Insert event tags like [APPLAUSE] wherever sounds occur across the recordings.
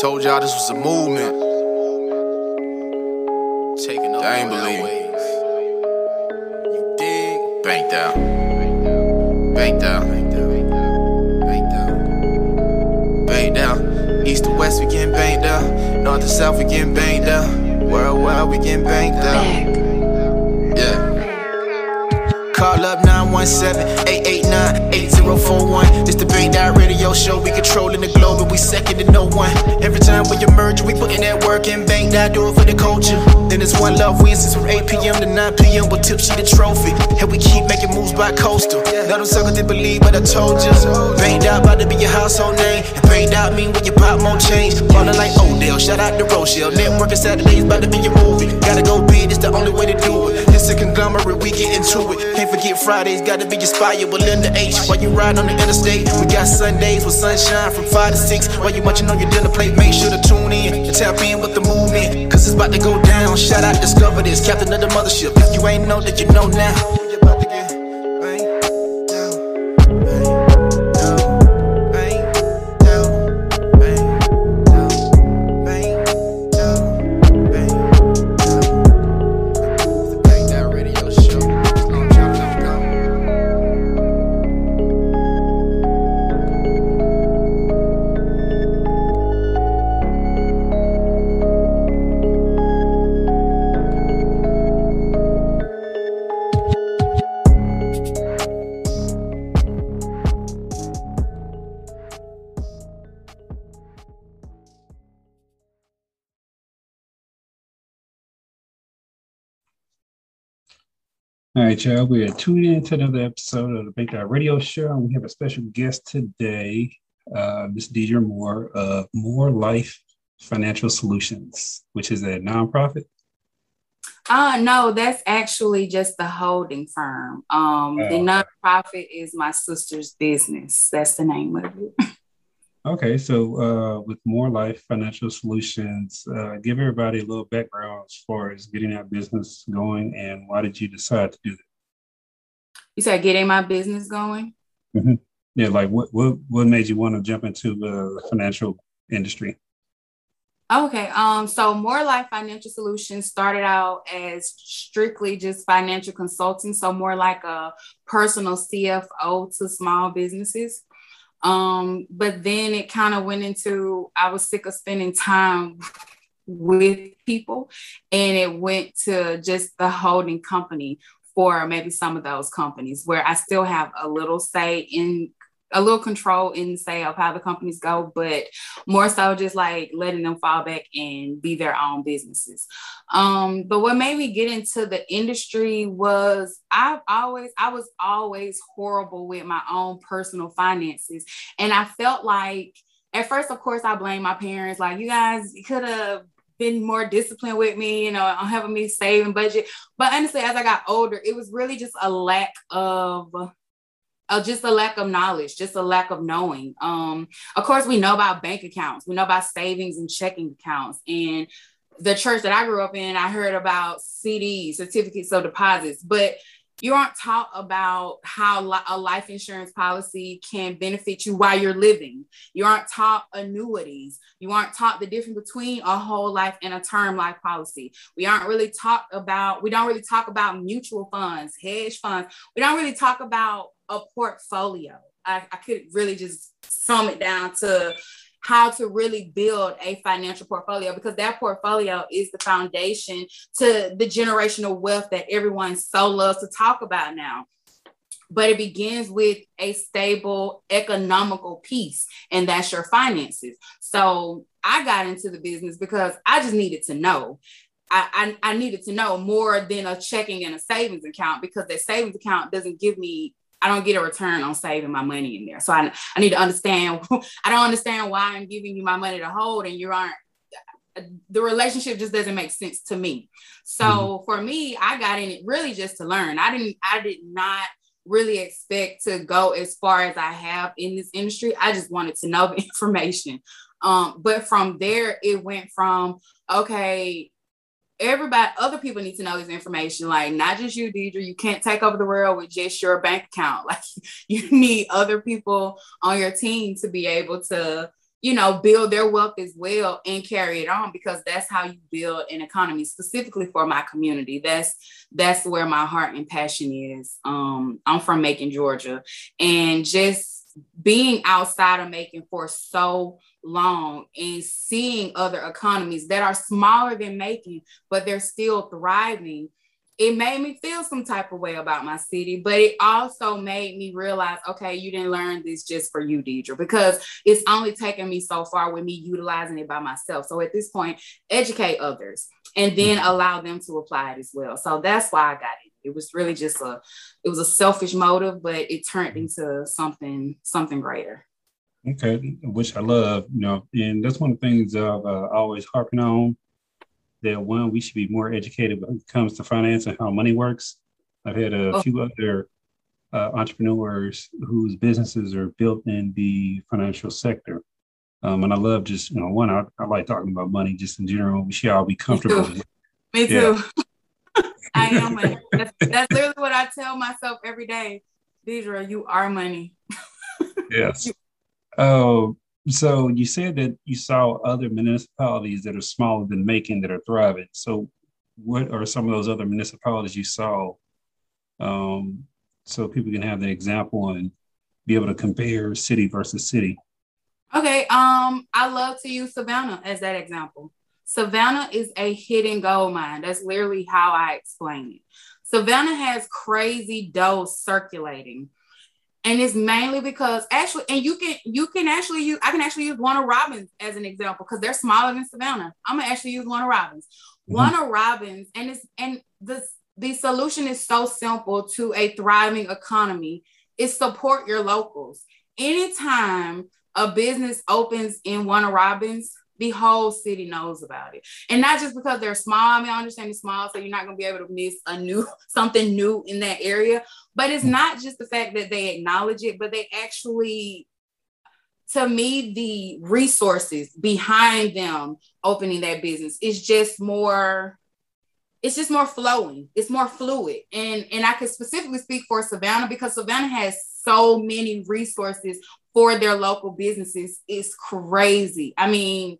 Told y'all this was a movement. Taking over I ain't believe. You dig? Banked out. Banked out. Banked out. Banked out. East to west, we getting banked out. North to south, we getting banked out. Worldwide, we getting banked out. Call up 917-889-8041. This the Dot Radio Show. We controlling the globe and we second to no one. Every time we emerge, we put in that work in. Bang Dot do it for the culture. Then it's one love Wednesdays from 8 p.m. to 9 p.m. We with Tipsy the trophy. And we keep making moves by coastal. Now them suckers didn't believe, but I told you. Bang Dot about to be your household name. And Bang Dot mean when you pop more change. Ballin' like Odell, shout out to Rochelle. Networking Saturdays about to be your movie. Gotta go big, it's the only way to do it. It's a conglomerate, we get into it. Can't forget Fridays, gotta be inspired with Linda H. While you ride on the interstate, we got Sundays with sunshine from 5 to 6. While you munching on your dinner plate, make sure to tune in and tap in with the movement. Cause it's about to go down. Shout out, discover this, captain of the mothership. If you ain't know that you know now. All right, y'all. We are tuning in to another episode of the Big Dot Radio Show, and we have a special guest today, uh, Ms. Deidre Moore of More Life Financial Solutions, which is a nonprofit. Uh no, that's actually just the holding firm. Um the Oh. nonprofit is my sister's business. That's the name of it. [LAUGHS] Okay, so uh, with More Life Financial Solutions, uh, give everybody a little background as far as getting that business going, and why did you decide to do that? You said getting my business going? that? Yeah, like what what what made you want to jump into the financial industry? Okay. Um, so More Life Financial Solutions started out as strictly just financial consulting, so more like a personal CFO to small businesses. Um, but then it kind of went into I was sick of spending time with people, and it went to just the holding company for maybe some of those companies where I still have a little say in a little control in say of how the companies go, but more so just like letting them fall back and be their own businesses. Um, but what made me get into the industry was I've always I was always horrible with my own personal finances. And I felt like at first, of course, I blame my parents, like you guys could have been more disciplined with me, you know, on having me save and budget. But honestly, as I got older, it was really just a lack of uh, just a lack of knowledge, just a lack of knowing. Um, of course, we know about bank accounts, we know about savings and checking accounts. And the church that I grew up in, I heard about CDs, certificates of deposits, but you aren't taught about how a life insurance policy can benefit you while you're living. You aren't taught annuities. You aren't taught the difference between a whole life and a term life policy. We aren't really talk about, we don't really talk about mutual funds, hedge funds. We don't really talk about a portfolio. I, I could really just sum it down to how to really build a financial portfolio because that portfolio is the foundation to the generational wealth that everyone so loves to talk about now. But it begins with a stable economical piece, and that's your finances. So I got into the business because I just needed to know. I, I, I needed to know more than a checking and a savings account because that savings account doesn't give me I don't get a return on saving my money in there. So I, I need to understand. [LAUGHS] I don't understand why I'm giving you my money to hold and you aren't. The relationship just doesn't make sense to me. So Mhm. for me, I got in it really just to learn. I didn't. I did not really expect to go as far as I have in this industry. I just wanted to know the [LAUGHS] information. Um, but from there, it went from okay, everybody, other people need to know this information. Like not just you, Deidre. You can't take over the world with just your bank account. [LAUGHS] Like you need other people on your team to be able to you know, build their wealth as well and carry it on because that's how you build an economy specifically for my community. That's that's where my heart and passion is. Um, I'm from Macon, Georgia, and just being outside of Macon for so long and seeing other economies that are smaller than Macon, but they're still thriving it made me feel some type of way about my city, but it also made me realize, okay, you didn't learn this just for you, Deidre, because it's only taken me so far with me utilizing it by myself. So at this point, educate others and then mm-hmm. allow them to apply it as well. So that's why I got it. It was really just a, it was a selfish motive, but it turned mm-hmm. into something, something greater. Okay, which I love, you know, and that's one of the things I've uh, always harping on that one, we should be more educated when it comes to finance and how money works. I've had a oh. few other uh, entrepreneurs whose businesses are built in the financial sector. Um, and I love just, you know, one, I, I, like talking about money just in general. We should all be comfortable. Me too. [LAUGHS] Me too. [LAUGHS] I am. That's, that's literally what I tell myself every day. Deidre, you are money. [LAUGHS] yes. Oh, so you said that you saw other municipalities that are smaller than Macon that are thriving. So what are some of those other municipalities you saw? Um, so people can have the example and be able to compare city versus city. Okay. Um, I love to use Savannah as that example. Savannah is a hidden gold mine. That's literally how I explain it. Savannah has crazy dough circulating and it's mainly because actually and you can you can actually use i can actually use warner robins as an example because they're smaller than savannah i'm gonna actually use warner robins mm-hmm. warner robins and it's and the the solution is so simple to a thriving economy is support your locals anytime a business opens in warner robins the whole city knows about it. And not just because they're small. I mean, I understand it's small, so you're not gonna be able to miss a new [LAUGHS] something new in that area. But it's mm. not just the fact that they acknowledge it, but they actually to me the resources behind them opening that business is just more it's just more flowing. It's more fluid. And and i can specifically speak for savannah because savannah has so many resources for their local businesses. It's crazy. I mean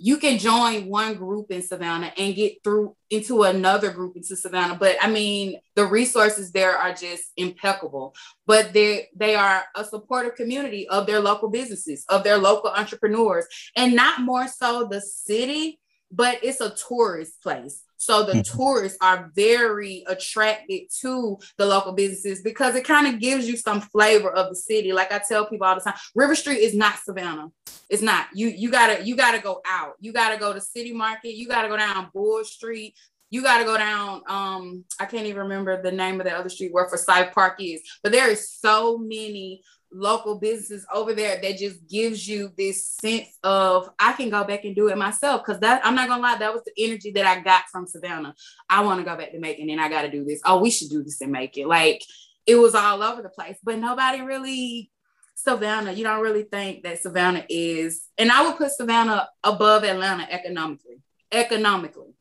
you can join one group in Savannah and get through into another group into Savannah. But I mean, the resources there are just impeccable. But they they are a supportive community of their local businesses, of their local entrepreneurs, and not more so the city, but it's a tourist place. So the mm-hmm. tourists are very attracted to the local businesses because it kind of gives you some flavor of the city. Like I tell people all the time, River Street is not Savannah. It's not. You you gotta you gotta go out. You gotta go to City Market. You gotta go down Bull Street. You got to go down. Um, I can't even remember the name of the other street where Forsyth Park is, but there is so many local businesses over there that just gives you this sense of I can go back and do it myself. Cause that I'm not gonna lie, that was the energy that I got from Savannah. I want to go back to Macon and I gotta do this. Oh, we should do this and make it. Like it was all over the place, but nobody really Savannah, you don't really think that Savannah is, and I would put Savannah above Atlanta economically, economically,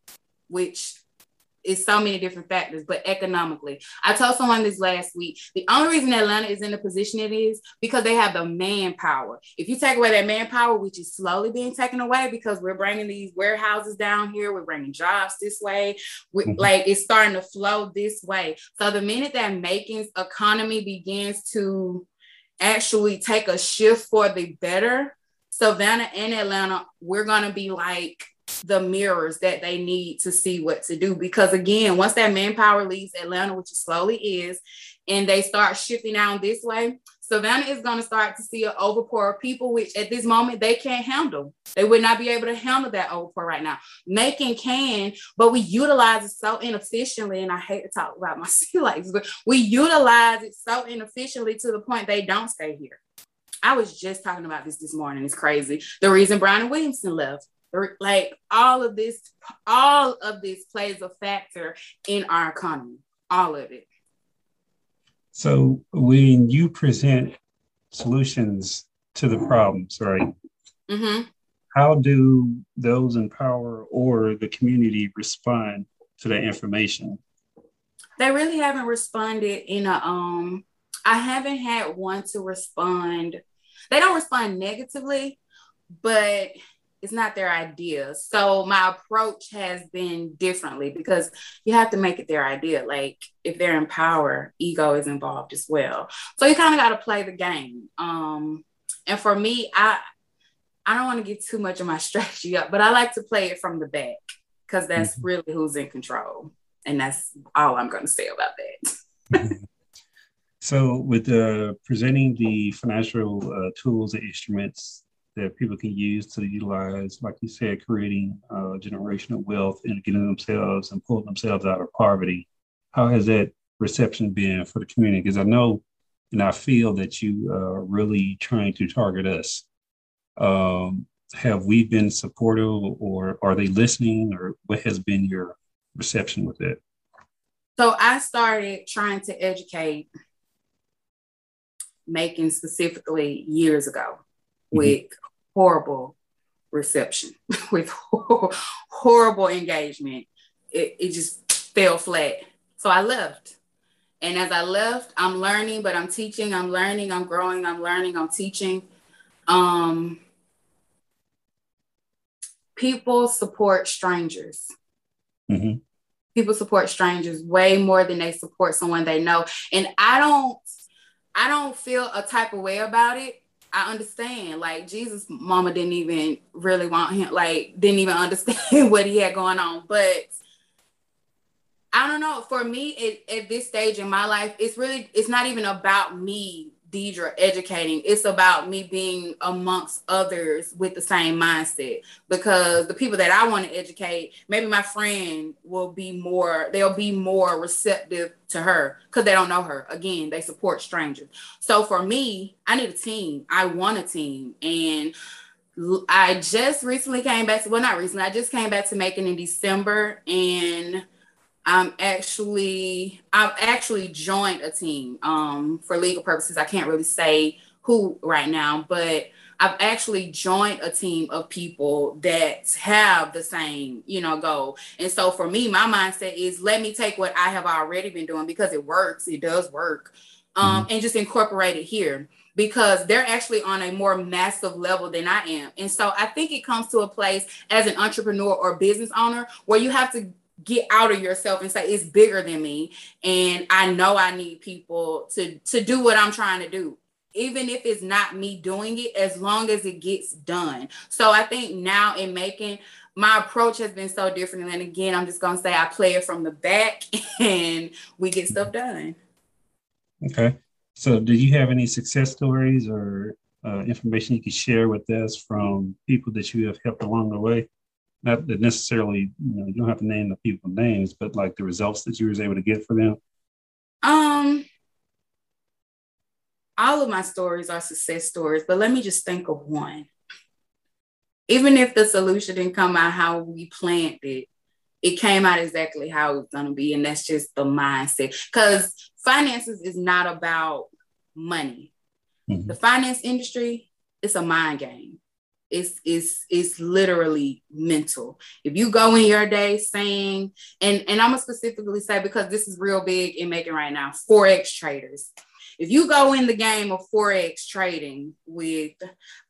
which it's so many different factors, but economically. I told someone this last week. The only reason Atlanta is in the position it is because they have the manpower. If you take away that manpower, which is slowly being taken away because we're bringing these warehouses down here, we're bringing jobs this way, mm-hmm. like it's starting to flow this way. So the minute that Macon's economy begins to actually take a shift for the better, Savannah and Atlanta, we're going to be like the mirrors that they need to see what to do. Because again, once that manpower leaves Atlanta, which it slowly is, and they start shifting out this way, Savannah is going to start to see an overpour of people, which at this moment they can't handle. They would not be able to handle that overpour right now. Macon can, but we utilize it so inefficiently. And I hate to talk about my [LAUGHS] sea lights, but we utilize it so inefficiently to the point they don't stay here. I was just talking about this this morning. It's crazy. The reason Brian Williamson left like all of this all of this plays a factor in our economy all of it. So when you present solutions to the problems right mm-hmm. how do those in power or the community respond to that information? They really haven't responded in a um i haven't had one to respond. They don't respond negatively but it's not their idea. So my approach has been differently because you have to make it their idea. Like if they're in power, ego is involved as well. So you kind of got to play the game. Um, and for me, I I don't want to get too much of my [LAUGHS] strategy up, but I like to play it from the back because that's mm-hmm. really who's in control. And that's all I'm going to say about that. [LAUGHS] so, with uh, presenting the financial uh, tools and instruments that people can use to utilize, like you said, creating uh, generational wealth and getting themselves and pulling themselves out of poverty. How has that reception been for the community? Because I know and I feel that you are really trying to target us. Um, have we been supportive or are they listening or what has been your reception with it? So I started trying to educate Macon specifically years ago mm-hmm. with horrible reception, [LAUGHS] with horrible engagement. It, it just fell flat. So I left. And as I left, I'm learning, but I'm teaching, I'm learning, I'm growing, I'm learning, I'm teaching. Um, people support strangers. Mm-hmm. People support strangers way more than they support someone they know. And I don't, I don't feel a type of way about it I understand. Like Jesus' mama didn't even really want him, like, didn't even [LAUGHS] understand what he had going on. But I don't know. For me, it, at this stage in my life, it's really, it's not even about me Deidre educating. It's about me being amongst others with the same mindset because the people that I want to educate, maybe my friend will be more, they'll be more receptive to her because they don't know her. Again, they support strangers. So for me, I need a team. I want a team. And I just recently came back to, well, not recently, I just came back to Macon in December and I'm actually I've actually joined a team um, for legal purposes. I can't really say who right now, but I've actually joined a team of people that have the same, you know, goal. And so for me, my mindset is let me take what I have already been doing because it works, it does work, um, mm-hmm. and just incorporate it here because they're actually on a more massive level than I am. And so I think it comes to a place as an entrepreneur or business owner where you have to get out of yourself and say it's bigger than me and i know i need people to to do what i'm trying to do. Even if it's not me doing it as long as it gets done. So i think now in Macon my approach has been so different and again i'm just going to say i play it from the back [LAUGHS] and we get stuff done. Okay. So do you have any success stories or uh, information you can share with us from people that you have helped along the way not that necessarily you know you don't have to name the people names but like the results that you was able to get for them? Um all of my stories are success stories but let me just think of one. Even if the solution didn't come out how we planned it it came out exactly how it's going to be and that's just the mindset. Because finances is not about money. Mm-hmm. the finance industry it's a mind game it's it's it's literally mental. If you go in your day saying, and and I'm gonna specifically say because this is real big in Macon right now, forex traders. If you go in the game of forex trading with,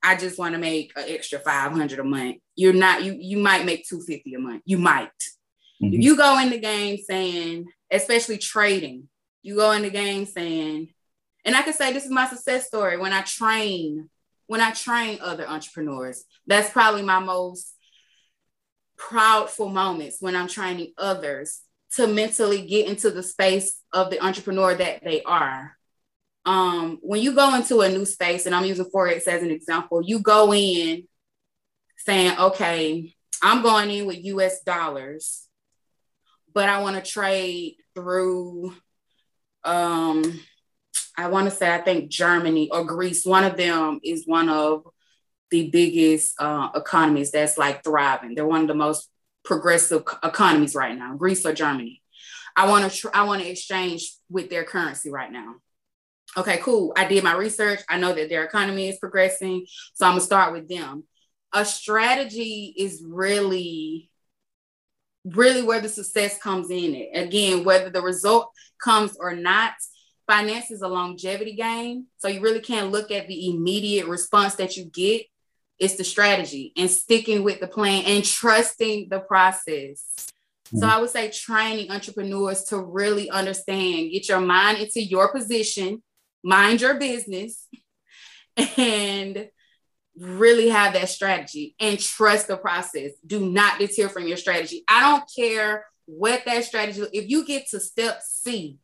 I just want to make an extra 500 a month. You're not you you might make 250 a month. You might. Mm-hmm. If you go in the game saying, especially trading, you go in the game saying, and I can say this is my success story when I train when I train other entrepreneurs. That's probably my most proudful moments when I'm training others to mentally get into the space of the entrepreneur that they are. Um, when you go into a new space, and I'm using Forex as an example, you go in saying, okay, I'm going in with US dollars, but I want to trade through um, I want to say, I think Germany or Greece, one of them is one of the biggest uh, economies that's like thriving. They're one of the most progressive economies right now, Greece or Germany. I want to tr- I want to exchange with their currency right now. Okay, cool. I did my research. I know that their economy is progressing, so I'm gonna start with them. A strategy is really really where the success comes in it. Again, whether the result comes or not, finance is a longevity game. So you really can't look at the immediate response that you get. it's the strategy and sticking with the plan and trusting the process. Mm-hmm. So I would say training entrepreneurs to really understand, get your mind into your position, mind your business, [LAUGHS] and really have that strategy and trust the process. Do not deter from your strategy. I don't care what that strategy, if you get to step C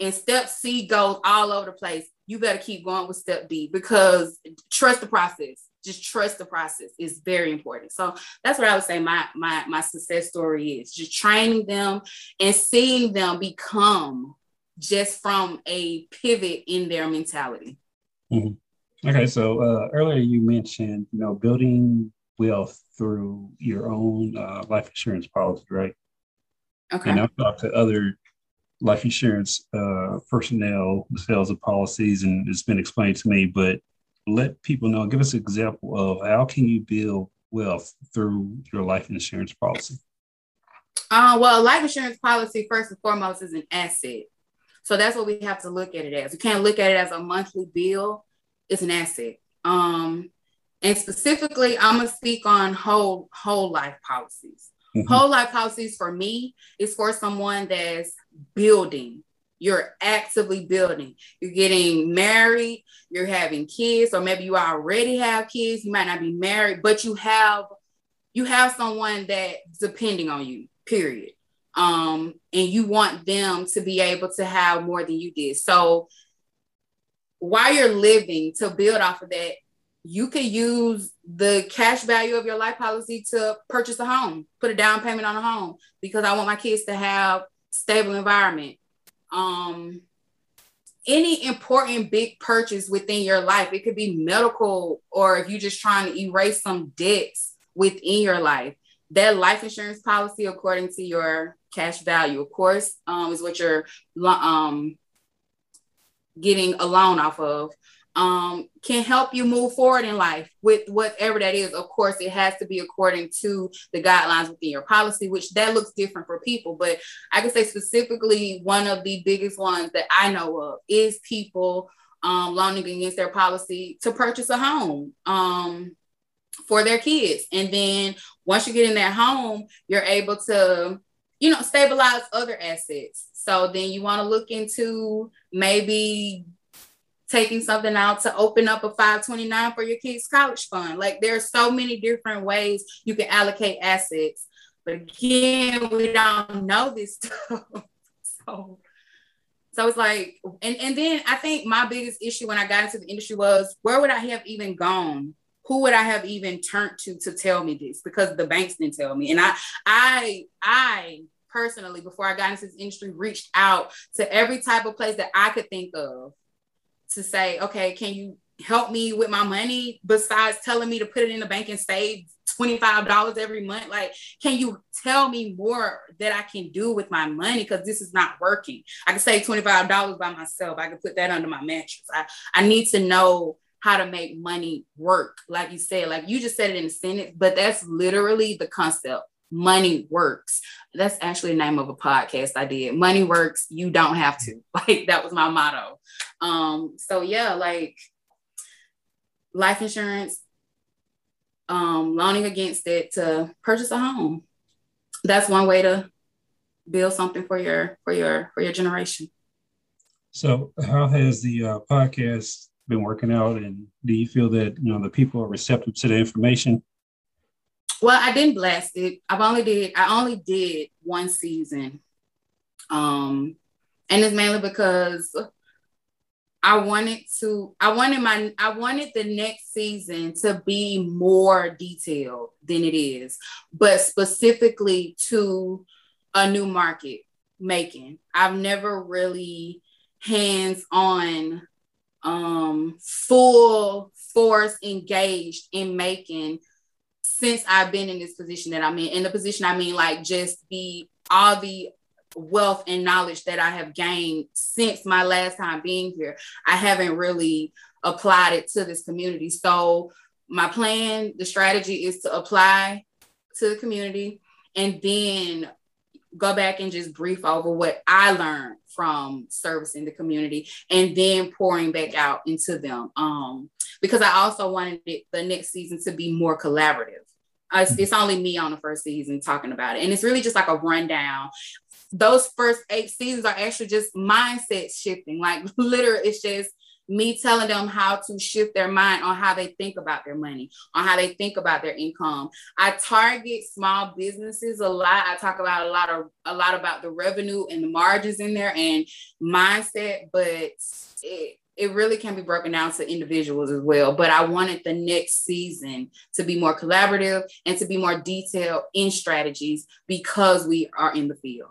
and step C goes all over the place, you better keep going with step B because trust the process. Just trust the process is very important. So that's what I would say my my my success story is just training them and seeing them become just from a pivot in their mentality. Mm-hmm. Okay, so uh, earlier you mentioned you know building wealth through your own uh, life insurance policy, right? Okay. And I've talked to other life insurance uh, personnel, sales of policies, and it's been explained to me. But let people know. Give us an example of how can you build wealth through your life insurance policy. Uh, well, a life insurance policy first and foremost is an asset. So that's what we have to look at it as. You can't look at it as a monthly bill. It's an asset. Um, and specifically, I'm gonna speak on whole whole life policies. Mm-hmm. Whole life policies for me is for someone that's building. You're actively building. You're getting married, you're having kids, or maybe you already have kids, you might not be married, but you have you have someone that's depending on you, period. Um, and you want them to be able to have more than you did. So while you're living to build off of that, you could use the cash value of your life policy to purchase a home, put a down payment on a home because I want my kids to have stable environment. Um, any important big purchase within your life, it could be medical or if you're just trying to erase some debts within your life, that life insurance policy, according to your cash value, of course, um, is what you're um, getting a loan off of um, can help you move forward in life with whatever that is. Of course, it has to be according to the guidelines within your policy, which that looks different for people. But I can say specifically, one of the biggest ones that I know of is people um, loaning against their policy to purchase a home um, for their kids. And then once you get in that home, you're able to, you know, stabilize other assets. So then you want to look into maybe taking something out to open up a 529 for your kids' college fund. Like there are so many different ways you can allocate assets. But again, we don't know this stuff. [LAUGHS] so so it's like, and, and then I think my biggest issue when I got into the industry was where would I have even gone? Who would I have even turned to to tell me this? Because the banks didn't tell me. And I I I personally, before I got into this industry, reached out to every type of place that I could think of to say, okay, can you help me with my money besides telling me to put it in the bank and save $25 every month? Like, can you tell me more that I can do with my money? Because this is not working. I can save $25 by myself. I can put that under my mattress. I, I need to know how to make money work. Like you said, like you just said it in a sentence, but that's literally the concept money works. That's actually the name of a podcast I did. Money works, you don't have to. [LAUGHS] Like that was my motto. Um, so yeah, like life insurance, um, loaning against it to purchase a home. That's one way to build something for your for your for your generation. So how has the uh, podcast been working out and do you feel that you know the people are receptive to the information well, I didn't blast it. I've only did I only did one season. Um and it's mainly because I wanted to I wanted my I wanted the next season to be more detailed than it is, but specifically to a new market Macon. I've never really hands on um full force engaged in Macon since I've been in this position that I'm in. In the position I mean like just the all the wealth and knowledge that I have gained since my last time being here. I haven't really applied it to this community. So my plan, the strategy is to apply to the community and then go back and just brief over what I learned from servicing the community and then pouring back out into them. Um, because I also wanted it, the next season to be more collaborative. It's, it's only me on the first season talking about it. And it's really just like a rundown. Those first eight seasons are actually just mindset shifting. Like [LAUGHS] literally, it's just me telling them how to shift their mind on how they think about their money, on how they think about their income. I target small businesses a lot. I talk about a lot of a lot about the revenue and the margins in there and mindset, but it it really can be broken down to individuals as well. But I wanted the next season to be more collaborative and to be more detailed in strategies because we are in the field.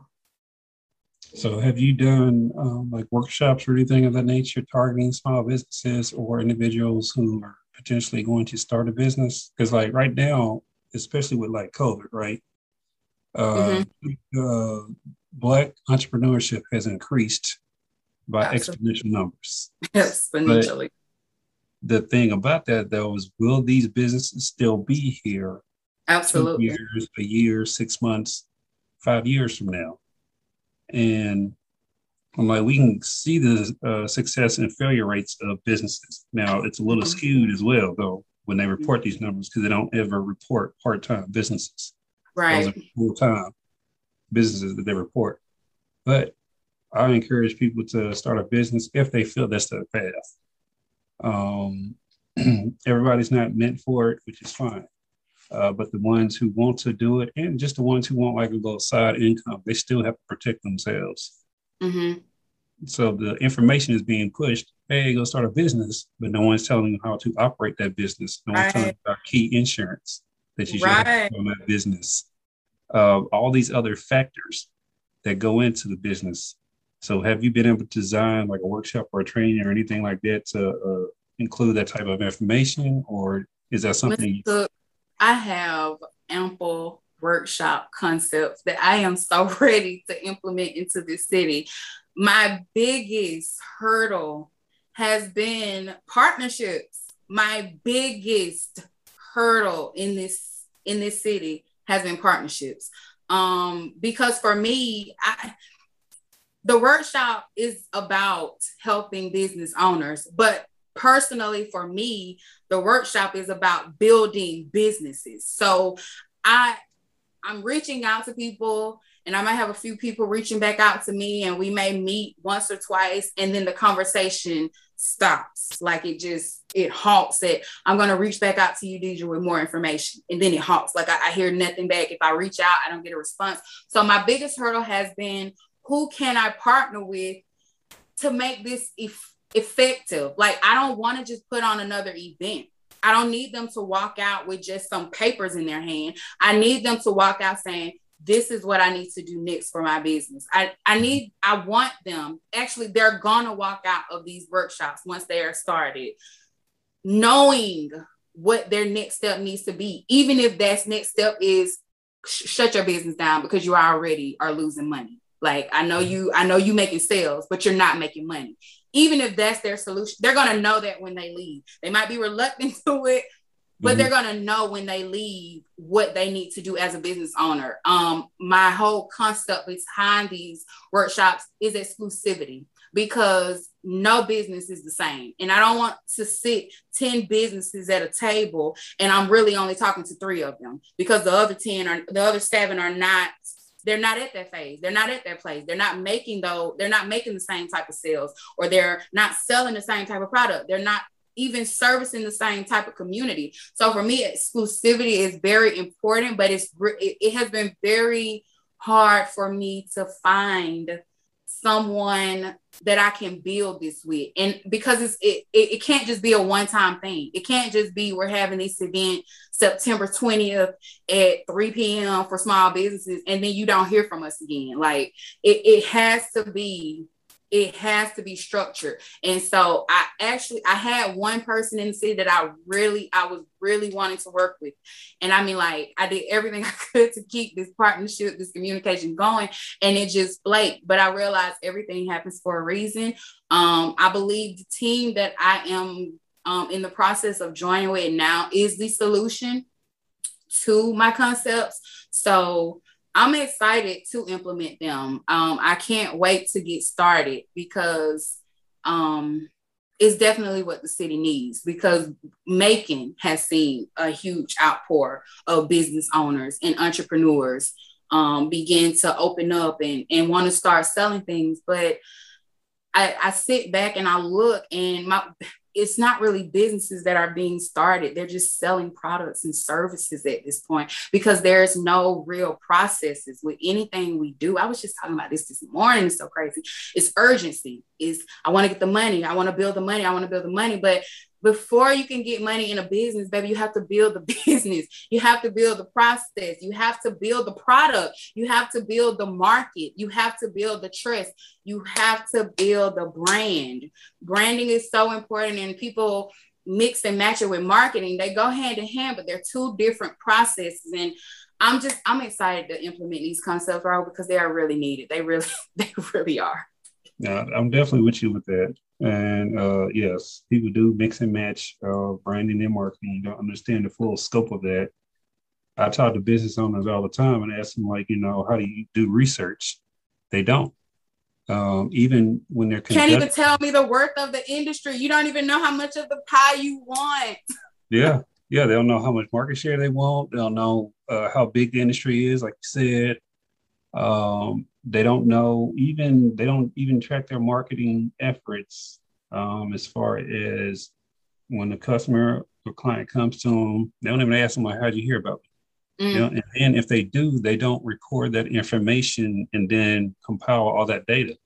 So, have you done um, like workshops or anything of that nature targeting small businesses or individuals who are potentially going to start a business? Because, like right now, especially with like COVID, right? Uh, mm-hmm. uh, black entrepreneurship has increased by Absolutely. exponential numbers. Exponentially. But the thing about that, though, is will these businesses still be here? Absolutely. years, a year, six months, five years from now? And I'm like, we can see the uh, success and failure rates of businesses. Now, it's a little mm-hmm. skewed as well, though, when they report these numbers, because they don't ever report part time businesses. Right. Full time businesses that they report. But I encourage people to start a business if they feel that's the path. Um, [CLEARS THROAT] everybody's not meant for it, which is fine. Uh, but the ones who want to do it, and just the ones who want like a little side income, they still have to protect themselves. Mm-hmm. So the information is being pushed. Hey, go start a business, but no one's telling you how to operate that business. No one's telling you about key insurance that you should right. have on that business. Uh, all these other factors that go into the business. So, have you been able to design like a workshop or a training or anything like that to uh, include that type of information, or is that something? I have ample workshop concepts that I am so [LAUGHS] ready to implement into this city. My biggest hurdle has been partnerships. My biggest hurdle in this in this city has been partnerships. Um, because for me, I the workshop is about helping business owners, but personally for me the workshop is about building businesses. So i i'm reaching out to people and i might have a few people reaching back out to me and we may meet once or twice and then the conversation stops. Like it just it halts it. I'm going to reach back out to you Deidre, with more information and then it halts. Like I, I hear nothing back. If i reach out i don't get a response. So my biggest hurdle has been who can i partner with to make this if effective. Like I don't want to just put on another event. I don't need them to walk out with just some papers in their hand. I need them to walk out saying, this is what I need to do next for my business. I, I need, I want them, actually, they're gonna walk out of these workshops once they are started, knowing what their next step needs to be, even if that next step is sh- shut your business down because you already are losing money. Like I know you, I know you making sales, but you're not making money even if that's their solution, they're going to know that when they leave. They might be reluctant [LAUGHS] to it, but mm-hmm. they're going to know when they leave what they need to do as a business owner. Um, my whole concept behind these workshops is exclusivity because no business is the same. And I don't want to sit 10 businesses at a table and I'm really only talking to three of them because the other 10 are the other seven are not they're not at that phase. They're not at that place. They're not making though, they're not making the same type of sales or they're not selling the same type of product. They're not even servicing the same type of community. So for me, exclusivity is very important, but it's it has been very hard for me to find someone that I can build this with. And because it's it, it, it can't just be a one-time thing. It can't just be we're having this event September 20th at 3 p.m. for small businesses, and then you don't hear from us again. Like it, it has to be it has to be structured. And so I actually I had one person in the city that I really I was really wanting to work with. And I mean like I did everything [LAUGHS] I could to keep this partnership, this communication going and it just flaked. But I realized everything happens for a reason. Um I believe the team that I am um, in the process of joining with now is the solution to my concepts. So I'm excited to implement them. Um, I can't wait to get started because um, it's definitely what the city needs because Macon has seen a huge outpour of business owners and entrepreneurs um, begin to open up and, and want to start selling things. But I, I sit back and I look and my it's not really businesses that are being started. They're just selling products and services at this point because there's no real processes with anything we do. I was just talking about this this morning. It's so crazy. It's urgency. Is I want to get the money. I want to build the money. I want to build the money. But before you can get money in a business, baby, you have to build the [LAUGHS] business. You have to build the process. You have to build the product. You have to build the market. You have to build the trust. You have to build the brand. Branding is so important, and people mix and match it with marketing. They go hand in hand, but they're two different processes. And I'm just I'm excited to implement these concepts, right? Because they are really needed. They really, [LAUGHS] they really are. Yeah, I'm definitely with you with that. And uh, yes, people do mix and match uh, branding and marketing. You don't understand the full scope of that. I talk to business owners all the time and ask them, like, you know, how do you do research? They don't. Um, even when they're conduct- can't even tell me the worth of the industry. You don't even know how much of the pie you want. yeah, yeah, they don't know how much market share they want. They don't know uh, how big the industry is, like you said. Um, they don't know even they don't even track their marketing efforts um, as far as when the customer or client comes to them, they don't even ask them, like, how'd you hear about me? Mm. You know, and then if they do, they don't record that information and then compile all that data.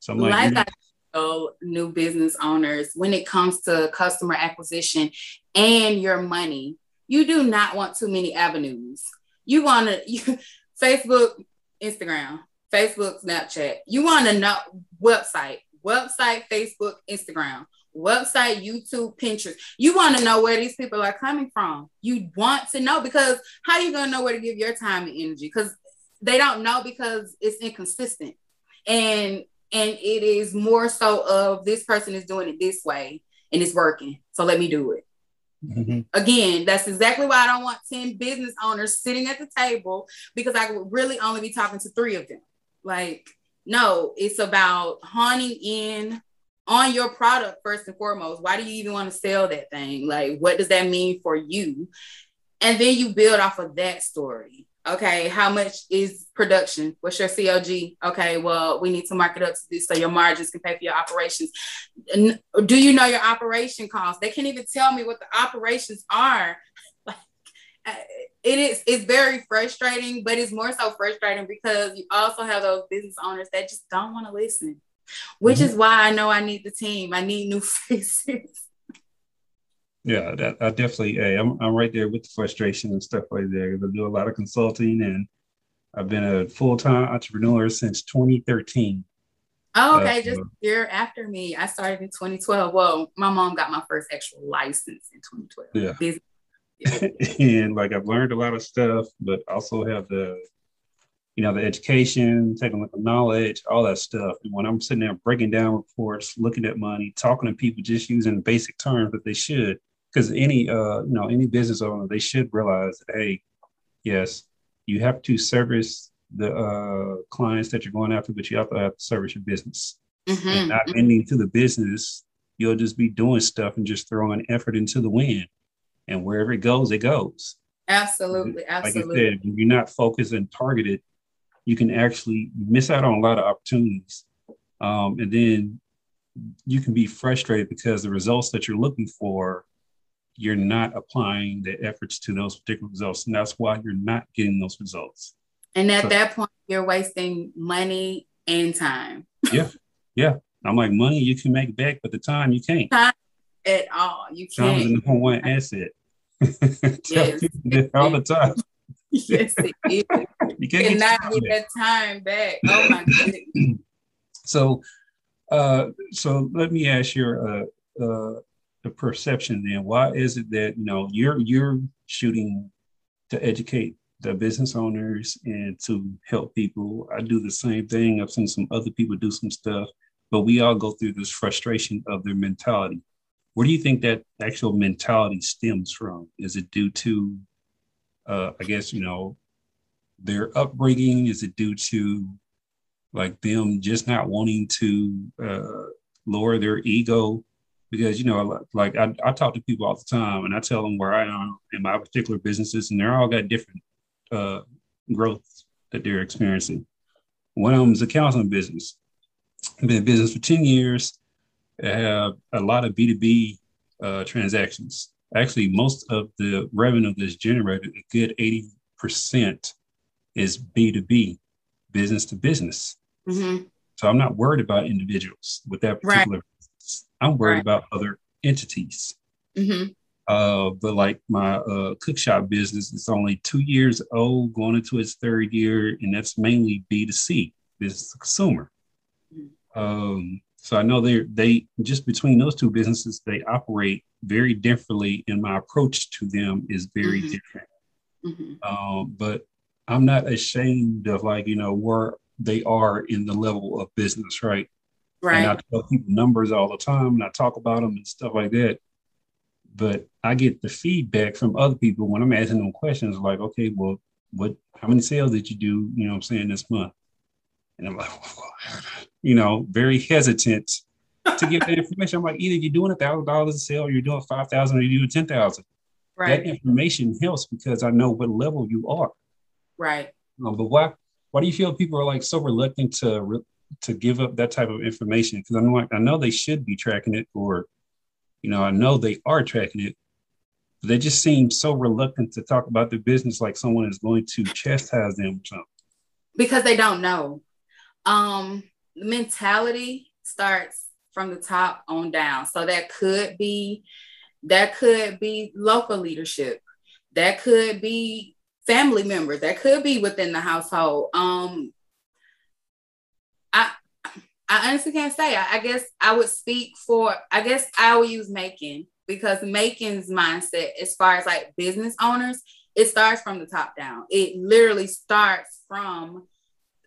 So I'm like, like I new business owners, when it comes to customer acquisition and your money, you do not want too many avenues. You want to [LAUGHS] Facebook, Instagram, Facebook, Snapchat. You want to know website, website, Facebook, Instagram, website, YouTube, Pinterest. You want to know where these people are coming from. You want to know because how are you gonna know where to give your time and energy? Because they don't know because it's inconsistent. And and it is more so of this person is doing it this way and it's working. So let me do it. Mm-hmm. Again, that's exactly why I don't want 10 business owners sitting at the table because I would really only be talking to three of them. Like, no, it's about honing in on your product first and foremost. Why do you even want to sell that thing? Like, what does that mean for you? And then you build off of that story. Okay, how much is production? What's your COG? Okay, well, we need to mark it up to this so your margins can pay for your operations. Do you know your operation costs? They can't even tell me what the operations are. Uh, it is it's very frustrating, but it's more so frustrating because you also have those business owners that just don't want to listen, which mm-hmm. is why I know I need the team. I need new [LAUGHS] faces. Yeah, that, I definitely. Hey, I'm I'm right there with the frustration and stuff like that. I do a lot of consulting, and I've been a full time entrepreneur since 2013. Oh, okay, uh, just year after me. I started in 2012. Well, my mom got my first actual license in 2012. Yeah. Business [LAUGHS] and like I've learned a lot of stuff, but also have the, you know, the education, technical knowledge, all that stuff. And when I'm sitting there breaking down reports, looking at money, talking to people, just using basic terms that they should, because any, uh, you know, any business owner, they should realize that, hey, yes, you have to service the uh, clients that you're going after, but you have to have to service your business. Mm-hmm. And not mm-hmm. ending to the business, you'll just be doing stuff and just throwing effort into the wind and wherever it goes, it goes. Absolutely, absolutely. Like I said, when you're not focused and targeted, you can actually miss out on a lot of opportunities, um, and then you can be frustrated because the results that you're looking for, you're not applying the efforts to those particular results, and that's why you're not getting those results. And at so, that point, you're wasting money and time. yeah, yeah. I'm like, money you can make back, but the time you can't. Time at all. You can't. Is the number one [LAUGHS] asset. [LAUGHS] yes. all the time. yes, it is. [LAUGHS] You can't cannot get, that time back. Oh my goodness. so, uh, so let me ask your uh, uh, the perception then. Why is it that you know you're you're shooting to educate the business owners and to help people? I do the same thing. I've seen some other people do some stuff, but we all go through this frustration of their mentality where do you think that actual mentality stems from? Is it due to, uh, I guess, you know, their upbringing? Is it due to like them just not wanting to uh, lower their ego? Because you know, like I, I talk to people all the time, and I tell them where I am in my particular businesses, and they're all got different uh, growth that they're experiencing. One of them is a counseling business. I've been in business for 10 years. I have a lot of B2B uh, transactions. Actually, most of the revenue that's generated, a good 80% is B2B, business to business. Mm-hmm. So I'm not worried about individuals with that particular right. business. I'm worried right. about other entities. Mm-hmm. Uh, but like my uh, cook shop business, it's only two years old, going into its third year, and that's mainly B2C, business to consumer. Mm-hmm. Um, so I know they they just between those two businesses, they operate very differently, and my approach to them is very mm-hmm. different. Mm-hmm. Um, but I'm not ashamed of like you know where they are in the level of business, right? Right. And I tell people numbers all the time, and I talk about them and stuff like that. But I get the feedback from other people when I'm asking them questions, like, okay, well, what? How many sales did you do? You know, I'm saying this month, and I'm like, [LAUGHS] you know, very hesitant to give that information. I'm like, either you're doing a thousand dollars a sale, or you're doing five thousand, or you're doing ten thousand. Right. That information helps because I know what level you are. Right. Um, but why? Why do you feel people are like so reluctant to re- to give up that type of information? Because I'm like, I know they should be tracking it, or you know, I know they are tracking it. But they just seem so reluctant to talk about their business like someone is going to chastise them or something. Because they don't know. Um, mentality starts from the top on down. So that could be that could be local leadership. That could be family members. That could be within the household. Um I I honestly can't say. I, I guess I would speak for I guess I will use Macon because Macon's mindset as far as like business owners, it starts from the top down. It literally starts from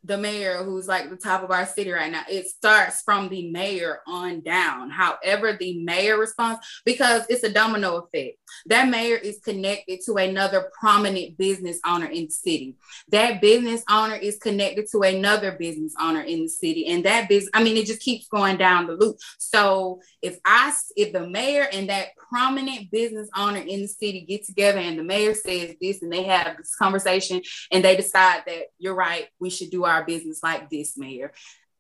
the mayor who's like the top of our city right now it starts from the mayor on down however the mayor responds because it's a domino effect. That mayor is connected to another prominent business owner in the city. That business owner is connected to another business owner in the city and that business i mean it just keeps going down the loop. So if i if the mayor and that prominent business owner in the city get together and the mayor says this and they have this conversation and they decide that you're right we should do our our business like this, Mayor.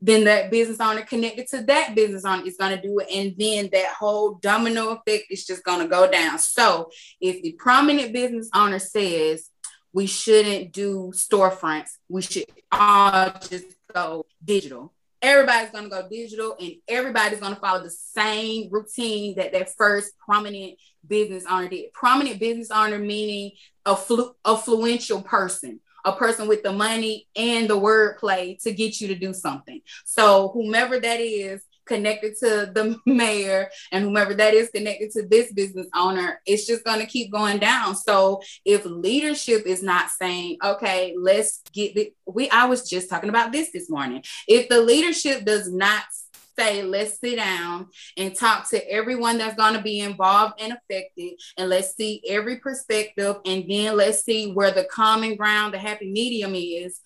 Then that business owner connected to that business owner is going to do it. And then that whole domino effect is just going to go down. So if the prominent business owner says, we shouldn't do storefronts, we should all just go digital everybody's going to go digital and everybody's going to follow the same routine that that first prominent business owner did. Prominent business owner meaning a flu- affluential person a person with the money and the wordplay to get you to do something. So whomever that is connected to the [LAUGHS] mayor and whomever that is connected to this business owner, it's just going to keep going down. So if leadership is not saying, okay, let's get we I was just talking about this this morning. If the leadership does not say, let's sit down and talk to everyone that's going to be involved and affected, and let's see every perspective, and then let's see where the common ground, the happy medium is.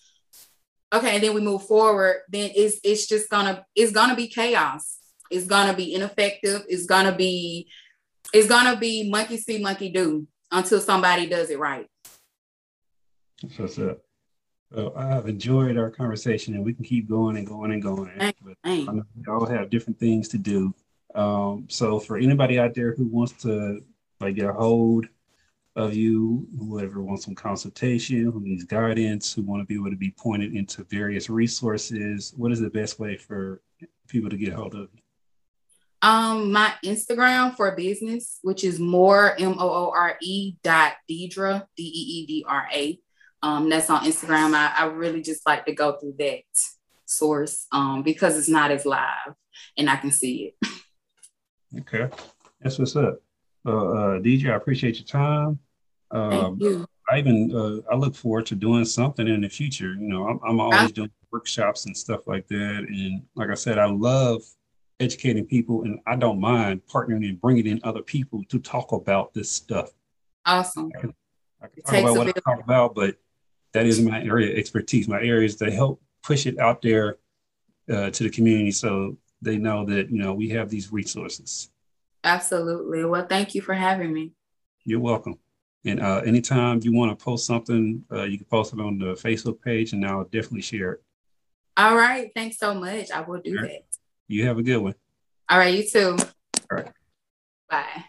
Okay, and then we move forward. Then it's it's just gonna it's gonna be chaos. It's gonna be ineffective. It's gonna be it's gonna be monkey see, monkey do until somebody does it right. That's it. Well, I've enjoyed our conversation, and we can keep going and going and going. But I know we all have different things to do. Um, so, for anybody out there who wants to like get a hold of you, whoever wants some consultation, who needs guidance, who want to be able to be pointed into various resources, what is the best way for people to get a hold of you? Um, my Instagram for business, which is more M O O R E dot Deedra D E E D R A um, that's on Instagram. I, I really just like to go through that source um, because it's not as live and I can see it. Okay, that's what's up. Uh, uh, DJ, I appreciate your time. Um, Thank you. I even uh, I look forward to doing something in the future. You know, I'm, I'm always doing workshops and stuff like that. And like I said, I love educating people, and I don't mind partnering and bringing in other people to talk about this stuff. Awesome. I can, I can talk about what I talk about, but that is my area of expertise. My area is to help push it out there uh, to the community so they know that you know we have these resources. Absolutely. Well, thank you for having me. You're welcome. And uh, anytime you want to post something, uh, you can post it on the Facebook page, and I'll definitely share it. All right. Thanks so much. I will do right. that. You have a good one. All right. You too. All right. Bye.